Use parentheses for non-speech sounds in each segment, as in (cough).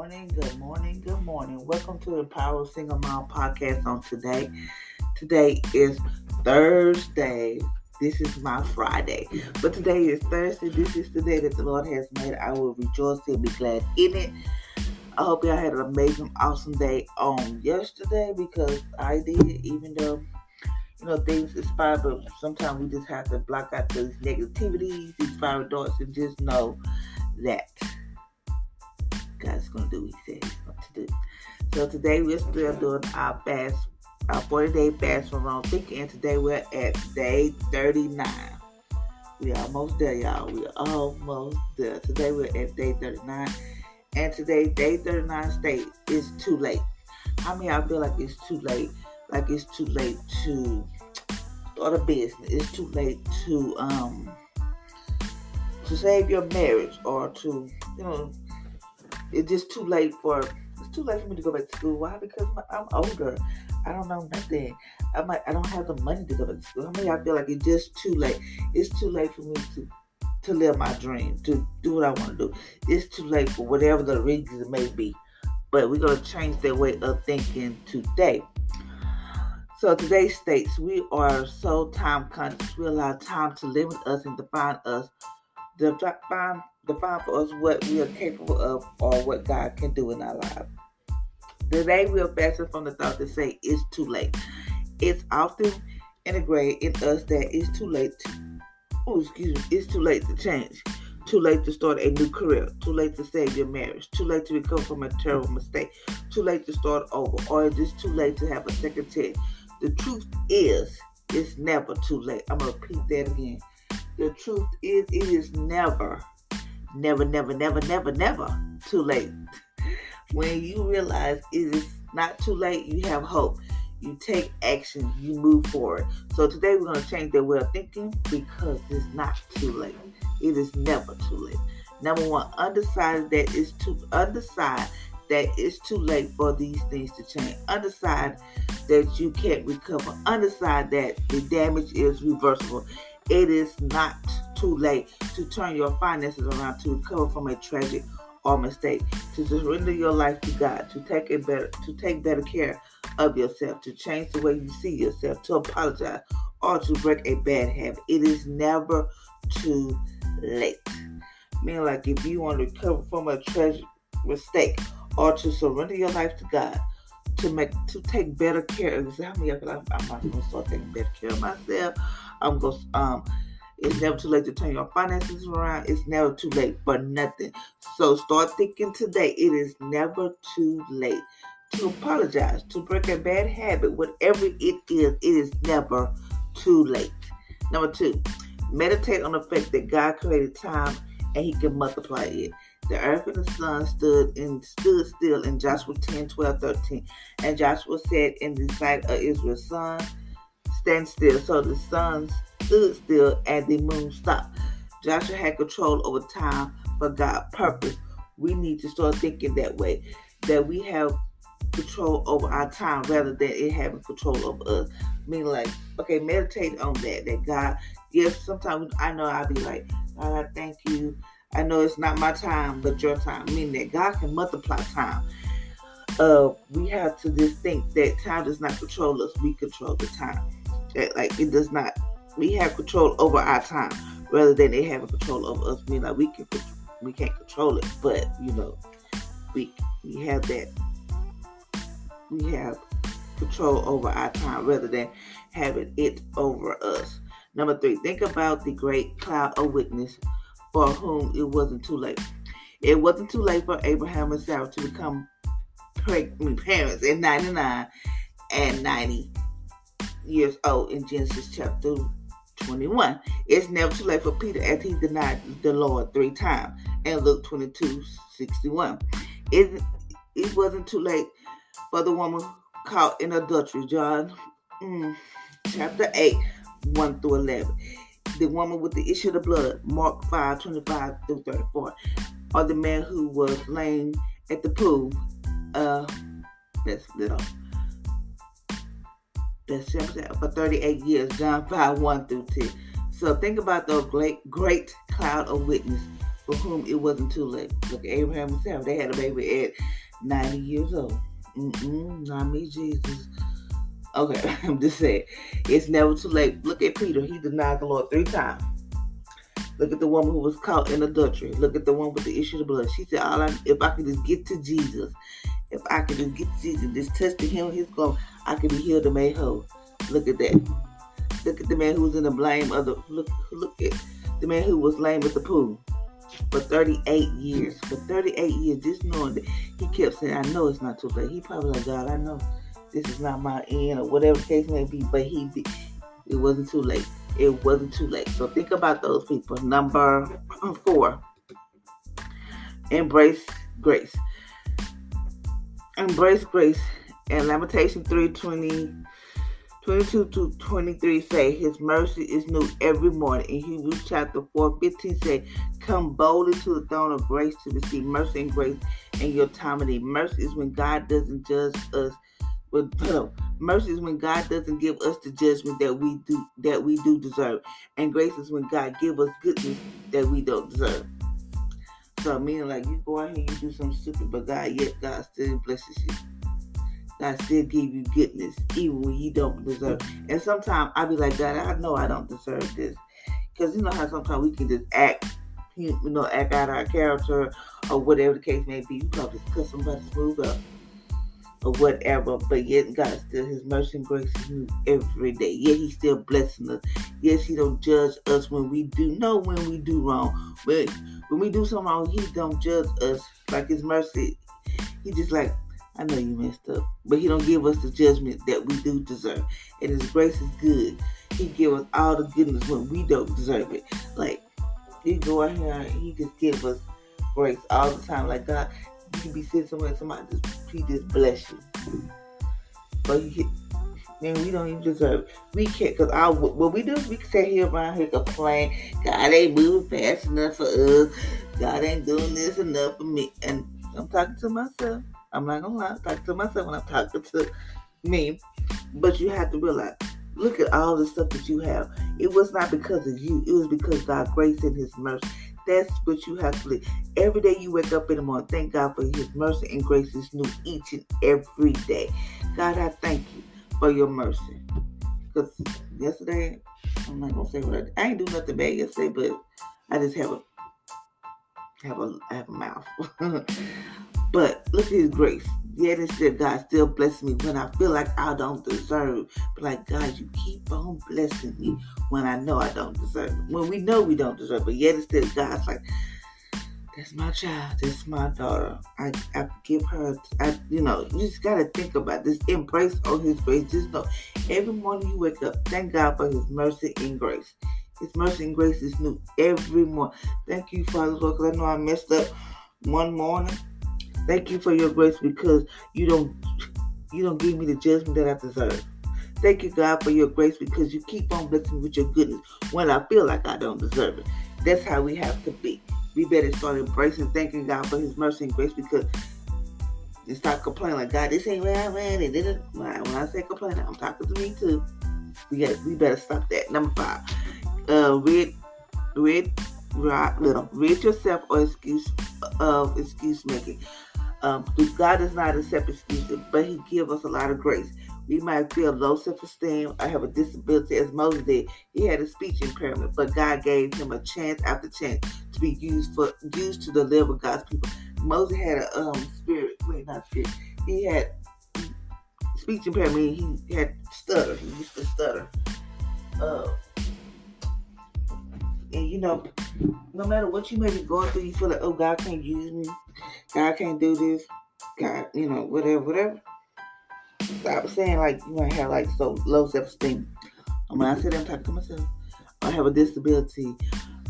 Morning, good morning, good morning. Welcome to the Power Single Mom podcast on today. Today is Thursday. This is my Friday. But today is Thursday. This is the day that the Lord has made. I will rejoice and be glad in it. I hope y'all had an amazing, awesome day on yesterday because I did, even though you know things inspire, but sometimes we just have to block out those negativities, these fiery darts, and just know that God's to do what He said going to do. So today we're still doing our fast, our 40 day fast from wrong thinking, and today we're at day 39. We almost there, y'all. We're almost there. Today we're at day 39. And today, day 39 state is too late. How many I feel like it's too late? Like it's too late to start a business. It's too late to um to save your marriage or to you know it's just too late for it's too late for me to go back to school. Why? Because I'm older. I don't know nothing. I'm like I don't have the money to go back to school. I mean, I feel like it's just too late. It's too late for me to to live my dream, to do what I want to do. It's too late for whatever the reasons may be. But we're gonna change that way of thinking today. So today states we are so time conscious. We allow time to limit us and define us. Define define for us what we are capable of or what God can do in our lives. Today we are fasting from the thought to say it's too late. It's often integrated in us that it's too late to, oh excuse me, it's too late to change. Too late to start a new career. Too late to save your marriage. Too late to recover from a terrible mistake. Too late to start over. Or is it too late to have a second chance? The truth is, it's never too late. I'm to repeat that again. The truth is, it is never never, never, never, never, never too late. When you realize it is not too late, you have hope. You take action, you move forward. So today we're going to change that way of thinking because it's not too late. It is never too late. Number one, undecided that it's too undecide that it's too late for these things to change. Undecide that you can't recover. Undecide that the damage is reversible. It is not too late to turn your finances around to recover from a tragic or mistake, to surrender your life to God, to take a better to take better care of yourself, to change the way you see yourself, to apologize, or to break a bad habit. It is never too late. Meaning like if you want to recover from a tragic mistake or to surrender your life to God, to make to take better care of yourself. I'm, I'm not gonna start taking better care of myself. I'm gonna um it's never too late to turn your finances around. It's never too late for nothing. So start thinking today. It is never too late to apologize, to break a bad habit, whatever it is, it is never too late. Number two, meditate on the fact that God created time and he can multiply it. The earth and the sun stood and stood still in Joshua 10, 12, 13. And Joshua said in the sight of Israel's son, stand still. So the sun stood still and the moon stopped. Joshua had control over time for God's purpose. We need to start thinking that way, that we have control over our time rather than it having control over us. Meaning, like, okay, meditate on that. That God, yes, sometimes I know I'll be like, God, I thank you. I know it's not my time, but your time. Meaning that God can multiply time. uh, we have to just think that time does not control us. We control the time. That, like it does not. We have control over our time rather than they having control over us. Mean, like we can we can't control it, but you know, we we have that. We have control over our time rather than having it over us. Number three, think about the great cloud of witness for whom it wasn't too late. It wasn't too late for Abraham and Sarah to become parents in 99 and 90 years old in Genesis chapter 21. It's never too late for Peter as he denied the Lord three times in Luke 22 61. It, it wasn't too late for the woman caught in adultery, John mm, chapter 8, 1 through 11. The woman with the issue of the blood, Mark 5 25 through 34. Or the man who was laying at the pool, uh, that's little. That's for 38 years, John 5 1 through 10. So think about the great, great cloud of witness for whom it wasn't too late. Look, at Abraham and Sarah, they had a baby at 90 years old. Mm-mm, not me, Jesus. Okay, (laughs) I'm just saying. It's never too late. Look at Peter. He denied the Lord three times. Look at the woman who was caught in adultery. Look at the one with the issue of blood. She said, "All I, if I could just get to Jesus, if I could just get Jesus, just touch the hem of His garment, I could be healed and made whole." Look at that. Look at the man who was in the blame of the look. Look at the man who was lame at the pool for 38 years. For 38 years, just knowing that he kept saying, I know it's not too late. He probably like, God, I know this is not my end or whatever case may be, but he it wasn't too late. It wasn't too late. So think about those people. Number four, embrace grace. Embrace grace. And Lamentation 320 22 to 23 say, His mercy is new every morning. In Hebrews chapter 4, 15 say, Come boldly to the throne of grace to receive mercy and grace in your time of need. Mercy is when God doesn't judge us with mercy is when God doesn't give us the judgment that we do that we do deserve. And grace is when God give us goodness that we don't deserve. So meaning like you go out here and do something stupid, but God yet God still blesses you. God still give you goodness, even when you don't deserve. And sometimes I be like, God, I know I don't deserve this. Because you know how sometimes we can just act, you know, act out our character or whatever the case may be. You probably just cut somebody smooth up or whatever. But yet God still His mercy and grace is new every day. Yet He's still blessing us. Yes, He don't judge us when we do know when we do wrong. But when we do something wrong, He don't judge us like His mercy. He just like I know you messed up, but He don't give us the judgment that we do deserve. And His grace is good. He give us all the goodness when we don't deserve it. Like He go out here and He just give us grace all the time. Like God, you can be sitting somewhere, somebody just He just bless you, but. Man, we don't even deserve it. We can't, because our what we do is we can sit here around here complain. God ain't moving fast enough for us. God ain't doing this enough for me. And I'm talking to myself. I'm not gonna lie, I'm talking to myself when I'm talking to me. But you have to realize, look at all the stuff that you have. It was not because of you, it was because God's grace and His mercy. That's what you have to live. Every day you wake up in the morning, thank God for His mercy and grace is new each and every day. God, I thank you for your mercy. Because yesterday, I'm not gonna say what I, did. I ain't do nothing bad yesterday, but I just have a have a have a mouth. (laughs) But look at his grace. Yet instead, God still blessing me when I feel like I don't deserve. But like God, you keep on blessing me when I know I don't deserve. When we know we don't deserve it. Yet instead, God's like, that's my child. That's my daughter. I, I give her, I, you know, you just got to think about this. Embrace all his grace. Just know every morning you wake up, thank God for his mercy and grace. His mercy and grace is new every morning. Thank you, Father, because I know I messed up one morning Thank you for your grace because you don't you don't give me the judgment that I deserve. Thank you, God, for your grace because you keep on blessing me with your goodness when I feel like I don't deserve it. That's how we have to be. We better start embracing, thanking God for His mercy and grace because and stop complaining like God, this ain't I ran. And then when I say complaining, I'm talking to me too. We got we better stop that. Number five, uh, read, read, right, little, read yourself or excuse of excuse making. Um, God does not accept excuses, but He gives us a lot of grace. We might feel low self-esteem. I have a disability, as Moses did. He had a speech impairment, but God gave him a chance after chance to be used for used to deliver God's people. Moses had a um spirit, wait, not spirit. He had speech impairment. He had stutter. He used to stutter. Uh, and you know, no matter what you may be going through, you feel like, oh, God can't use me. God can't do this. God, you know, whatever, whatever. Stop saying like you might have like so low self-esteem. I mean, I said I'm talking to myself. I have a disability.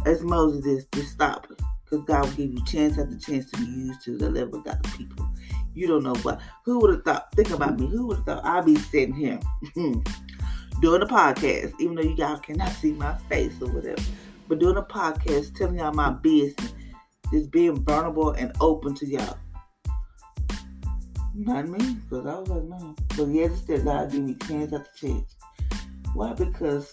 As Moses is, just stop. Because God will give you chance after chance to be used to deliver God's people. You don't know what. Who would have thought? Think about me. Who would have thought I'd be sitting here (laughs) doing a podcast, even though you guys cannot see my face or whatever but doing a podcast, telling y'all my business, just being vulnerable and open to y'all. Not me, because I was like, no. But yes, still God give me chance after chance. Why? Because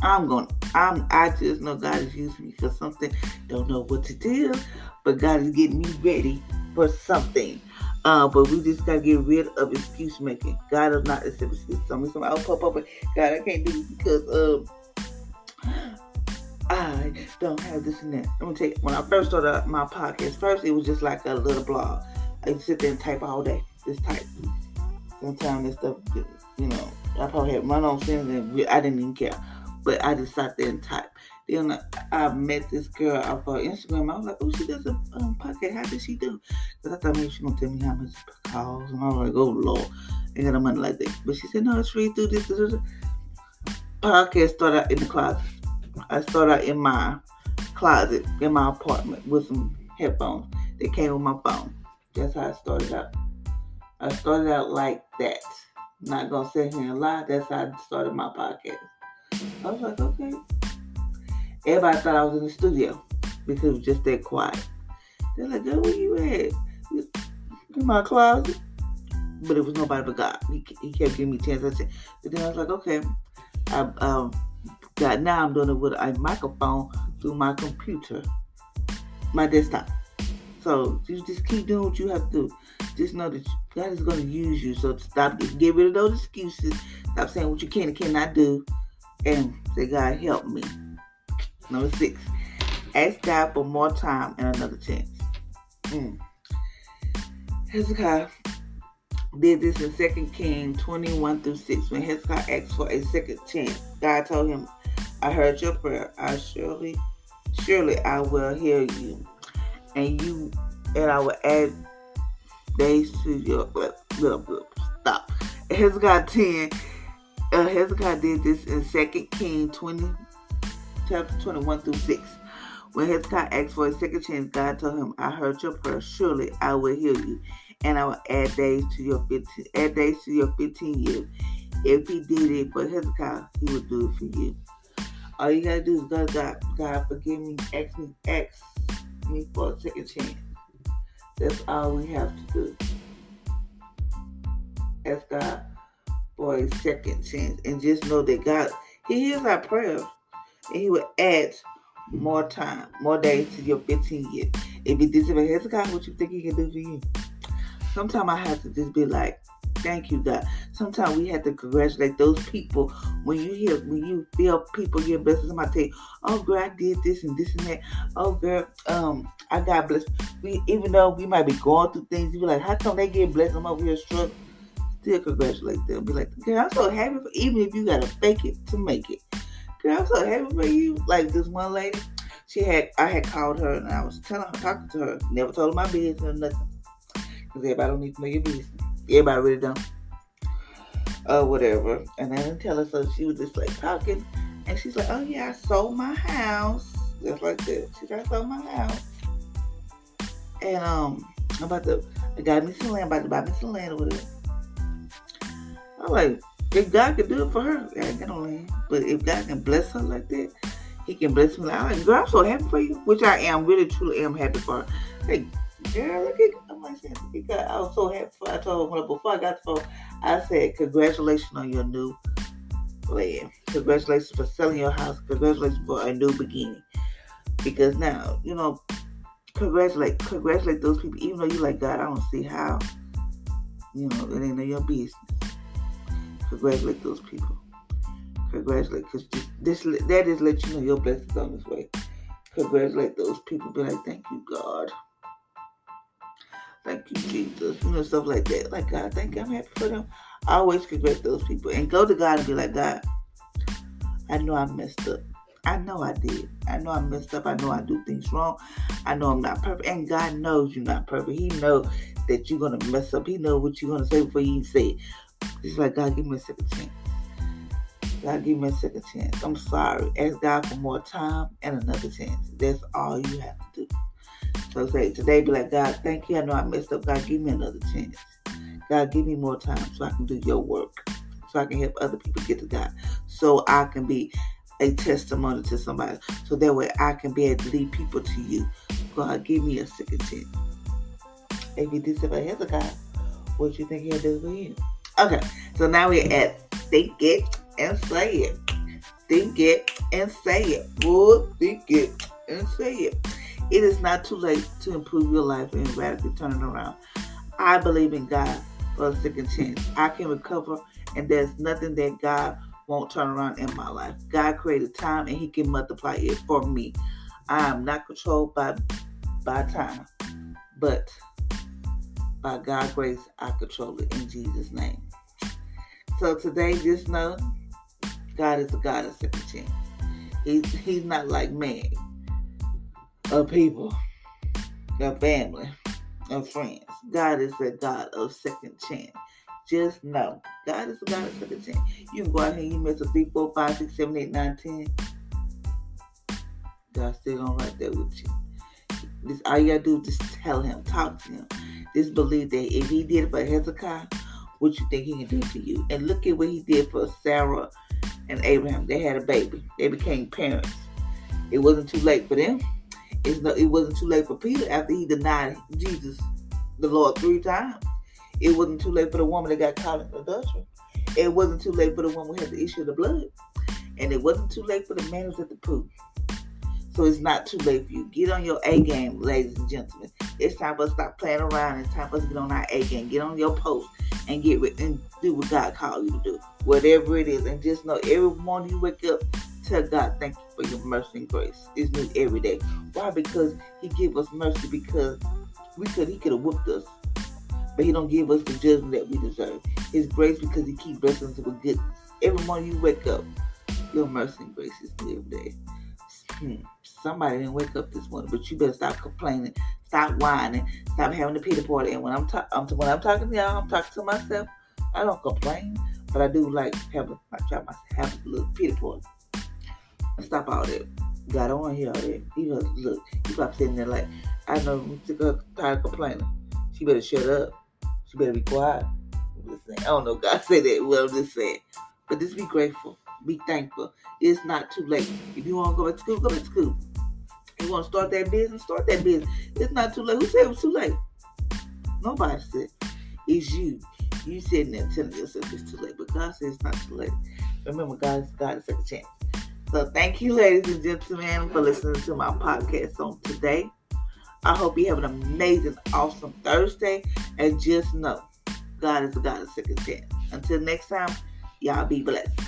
I'm going to I'm I just know God is using me for something. Don't know what to do, but God is getting me ready for something. Uh, but we just gotta get rid of excuse making. God is not accept excuses. Somebody, somebody, I'll pop up and God, I can't do this because uh I don't have this and that. Let me tell you, when I first started my podcast, first it was just like a little blog. I sit there and type all day, just type. Sometimes this stuff, you know, I probably had my own things and I didn't even care. But I just sat there and type. Then I met this girl off of Instagram. I was like, oh, she does a um, podcast. How did she do? Because I thought maybe she going to tell me how much calls. And I was like, oh, Lord. Ain't got no money like that. But she said, no, it's free through this. this, this. Podcast started in the closet. I started out in my closet in my apartment with some headphones that came with my phone. That's how I started out. I started out like that. not gonna sit here and lie. That's how I started my podcast. I was like, okay. Everybody thought I was in the studio because it was just that quiet. They're like, girl, where you at? In my closet. But it was nobody but God. He, he kept giving me chances. But then I was like, okay. I um, that now I'm doing it with a microphone through my computer, my desktop. So you just keep doing what you have to. Just know that God is going to use you. So stop, get rid of those excuses. Stop saying what you can and cannot do, and say, God, help me. Number six, ask God for more time and another chance. Mm. Hezekiah did this in 2 King 21 through 6 when Hezekiah asked for a second chance. God told him, I heard your prayer. I surely, surely I will hear you. And you and I will add days to your blah, blah, blah, stop. Hezekiah 10. Uh, Hezekiah did this in 2 Kings 20, chapter 21 through 6. When Hezekiah asked for a second chance, God told him, I heard your prayer. Surely I will hear you. And I will add days to your 15 add days to your 15 years. If he did it for Hezekiah, he would do it for you. All you gotta do is God, God, God, forgive me, ask me, ask me for a second chance. That's all we have to do. Ask God for a second chance, and just know that God, He hears our prayers, and He will add more time, more days to your 15 years. If did it for Hezekiah, what you think He can do for you? Sometimes I have to just be like, Thank you, God. Sometimes we have to congratulate those people when you hear when you feel people get blessed. Somebody tell you, "Oh, girl, I did this and this and that." Oh, girl, um, I got blessed. We even though we might be going through things, you be like, "How come they get blessed? I'm over here struggling." Still congratulate them. Be like, "Girl, I'm so happy for even if you gotta fake it to make it." Girl, I'm so happy for you. Like this one lady, she had I had called her and I was telling her, talking to her, never told her my business or nothing. Because everybody don't need to know your business. Everybody really don't. Or whatever. And I didn't tell her, so she was just like talking. And she's like, oh yeah, I sold my house. Just like that. She said, I sold my house. And um, I'm about to, I got me some land, about to buy me some land or whatever. I'm like, if God can do it for her, I ain't got no land. But if God can bless her like that, He can bless me. Like, I'm like, girl, I'm so happy for you, which I am, really, truly am happy for her. Hey, girl, look at I'm like, because I was so happy. I told her before I got the phone, I said, congratulations on your new land. Congratulations for selling your house. Congratulations for a new beginning. Because now, you know, congratulate, congratulate those people, even though you like God. I don't see how. You know, it ain't your business. Congratulate those people. Congratulate, because this that is let you know your blessings on this way. Congratulate those people. Be like, thank you, God. Thank you, Jesus. You know, stuff like that. Like, God, thank you. I'm happy for them. I always congratulate those people. And go to God and be like, God, I know I messed up. I know I did. I know I messed up. I know I do things wrong. I know I'm not perfect. And God knows you're not perfect. He knows that you're gonna mess up. He knows what you're gonna say before you even say it. It's like God give me a second chance. God give me a second chance. I'm sorry. Ask God for more time and another chance. That's all you have to do. So say today, be like, God, thank you. I know I messed up. God, give me another chance. God, give me more time so I can do your work. So I can help other people get to God. So I can be a testimony to somebody. So that way I can be able to lead people to you. God, give me a second chance. If you did say about Hezekiah, what you think he'll do for you? Okay, so now we're at think it and say it. Think it and say it. Would think it and say it. It is not too late to improve your life and radically turn it around. I believe in God for a second chance. I can recover, and there's nothing that God won't turn around in my life. God created time, and He can multiply it for me. I am not controlled by by time, but by God's grace, I control it in Jesus' name. So today, just know God is a God of second chance. He's, he's not like man, of people, of family, of friends. God is a God of second chance. Just know, God is a God of second chance. You can go out here you mess up 3, 4, 5, 6, 7, 8, 9, 10. God's still gonna right there with you. This all you gotta do is just tell him, talk to him. Just believe that if he did it for Hezekiah, what you think he can do for you? And look at what he did for Sarah and Abraham. They had a baby. They became parents. It wasn't too late for them. It's no, it wasn't too late for Peter after he denied Jesus, the Lord, three times. It wasn't too late for the woman that got caught in adultery. It wasn't too late for the woman who had the issue of the blood. And it wasn't too late for the man who was at the pool. So it's not too late for you. Get on your A game, ladies and gentlemen. It's time for us to stop playing around. It's time for us to get on our A game. Get on your post and get and do what God called you to do. Whatever it is. And just know every morning you wake up, tell God, thank you for your mercy and grace. It's new every day. Why? Because He give us mercy because we could He could have whooped us. But He don't give us the judgment that we deserve. His grace because He keeps blessing us with goodness. Every morning you wake up, your mercy and grace is new every day. Hmm. Somebody didn't wake up this morning, but you better stop complaining, stop whining, stop having the pity party. And when I'm, ta- I'm when I'm talking to y'all, I'm talking to myself. I don't complain, but I do like try to have a little pity party. Stop all that. Want to hear all that. Know, look, you probably sitting there like, I know I'm sick of tired of complaining. She better shut up. She better be quiet. I'm just saying. I don't know God (laughs) said that. Well, I'm just saying. But just be grateful. Be thankful. It's not too late. If you want to go back to school, go back to school. If you want to start that business, start that business. It's not too late. Who said it was too late? Nobody said. It's you. You sitting there telling yourself it's too late. But God says it's not too late. Remember, God God is second chance. So thank you, ladies and gentlemen, for listening to my podcast on today. I hope you have an amazing, awesome Thursday. And just know, God is a God of second chance. Until next time, y'all be blessed.